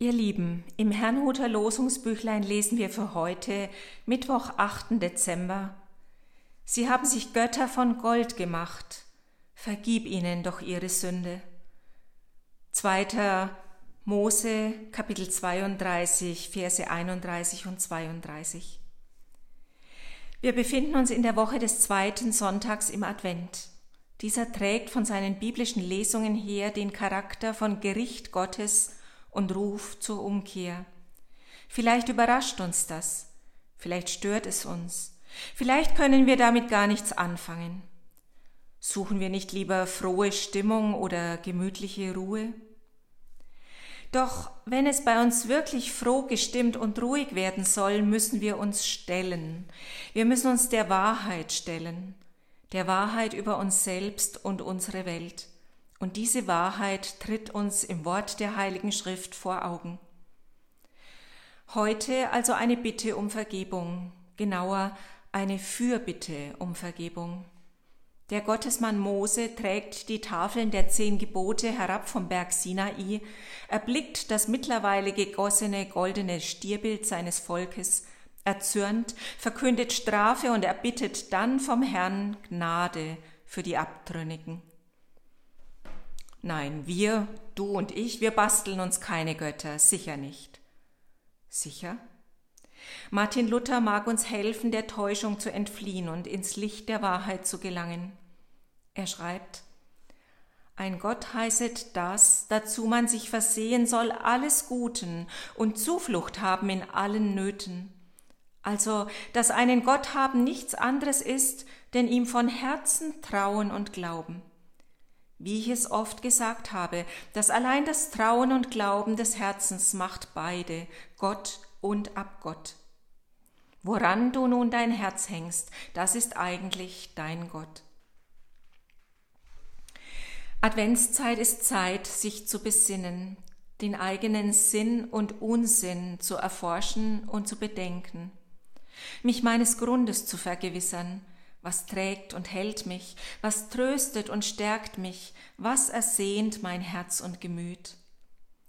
Ihr Lieben, im Herrnhuter Losungsbüchlein lesen wir für heute, Mittwoch, 8. Dezember. Sie haben sich Götter von Gold gemacht. Vergib ihnen doch ihre Sünde. 2. Mose, Kapitel 32, Verse 31 und 32. Wir befinden uns in der Woche des zweiten Sonntags im Advent. Dieser trägt von seinen biblischen Lesungen her den Charakter von Gericht Gottes und Ruf zur Umkehr. Vielleicht überrascht uns das, vielleicht stört es uns, vielleicht können wir damit gar nichts anfangen. Suchen wir nicht lieber frohe Stimmung oder gemütliche Ruhe? Doch wenn es bei uns wirklich froh gestimmt und ruhig werden soll, müssen wir uns stellen. Wir müssen uns der Wahrheit stellen, der Wahrheit über uns selbst und unsere Welt. Und diese Wahrheit tritt uns im Wort der Heiligen Schrift vor Augen. Heute also eine Bitte um Vergebung, genauer eine Fürbitte um Vergebung. Der Gottesmann Mose trägt die Tafeln der zehn Gebote herab vom Berg Sinai, erblickt das mittlerweile gegossene goldene Stierbild seines Volkes, erzürnt, verkündet Strafe und erbittet dann vom Herrn Gnade für die Abtrünnigen. Nein, wir, du und ich, wir basteln uns keine Götter, sicher nicht. Sicher? Martin Luther mag uns helfen, der Täuschung zu entfliehen und ins Licht der Wahrheit zu gelangen. Er schreibt, ein Gott heißet das, dazu man sich versehen soll alles Guten und Zuflucht haben in allen Nöten. Also, dass einen Gott haben nichts anderes ist, denn ihm von Herzen trauen und glauben. Wie ich es oft gesagt habe, dass allein das Trauen und Glauben des Herzens macht beide, Gott und Abgott. Woran du nun dein Herz hängst, das ist eigentlich dein Gott. Adventszeit ist Zeit, sich zu besinnen, den eigenen Sinn und Unsinn zu erforschen und zu bedenken, mich meines Grundes zu vergewissern, was trägt und hält mich, was tröstet und stärkt mich, was ersehnt mein Herz und Gemüt?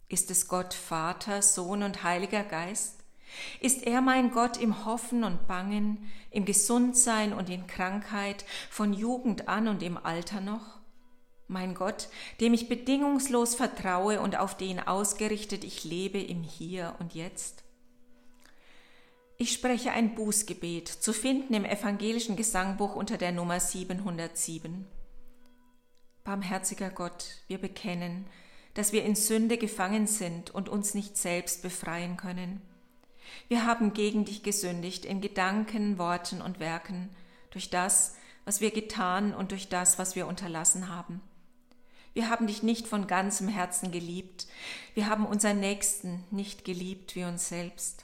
Ist es Gott Vater, Sohn und Heiliger Geist? Ist er mein Gott im Hoffen und Bangen, im Gesundsein und in Krankheit, von Jugend an und im Alter noch? Mein Gott, dem ich bedingungslos vertraue und auf den ausgerichtet ich lebe im Hier und Jetzt? Ich spreche ein Bußgebet, zu finden im evangelischen Gesangbuch unter der Nummer 707. Barmherziger Gott, wir bekennen, dass wir in Sünde gefangen sind und uns nicht selbst befreien können. Wir haben gegen dich gesündigt in Gedanken, Worten und Werken, durch das, was wir getan und durch das, was wir unterlassen haben. Wir haben dich nicht von ganzem Herzen geliebt, wir haben unseren Nächsten nicht geliebt wie uns selbst.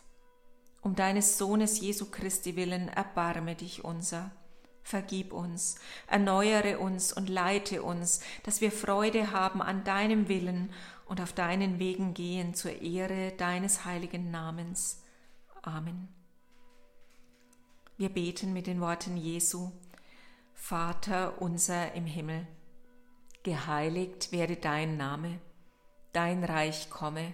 Um deines Sohnes Jesu Christi willen erbarme dich unser. Vergib uns, erneuere uns und leite uns, dass wir Freude haben an deinem Willen und auf deinen Wegen gehen zur Ehre deines heiligen Namens. Amen. Wir beten mit den Worten Jesu. Vater unser im Himmel, geheiligt werde dein Name, dein Reich komme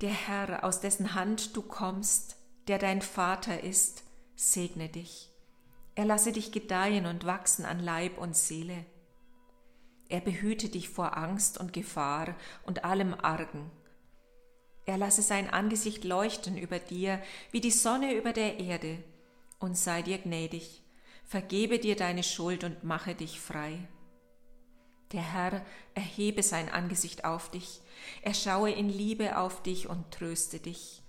Der Herr, aus dessen Hand du kommst, der dein Vater ist, segne dich. Er lasse dich gedeihen und wachsen an Leib und Seele. Er behüte dich vor Angst und Gefahr und allem Argen. Er lasse sein Angesicht leuchten über dir wie die Sonne über der Erde und sei dir gnädig, vergebe dir deine Schuld und mache dich frei. Der Herr erhebe sein Angesicht auf dich, er schaue in Liebe auf dich und tröste dich.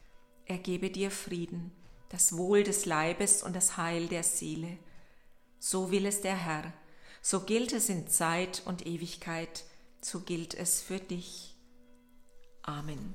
Er gebe dir Frieden, das Wohl des Leibes und das Heil der Seele. So will es der Herr, so gilt es in Zeit und Ewigkeit, so gilt es für dich. Amen.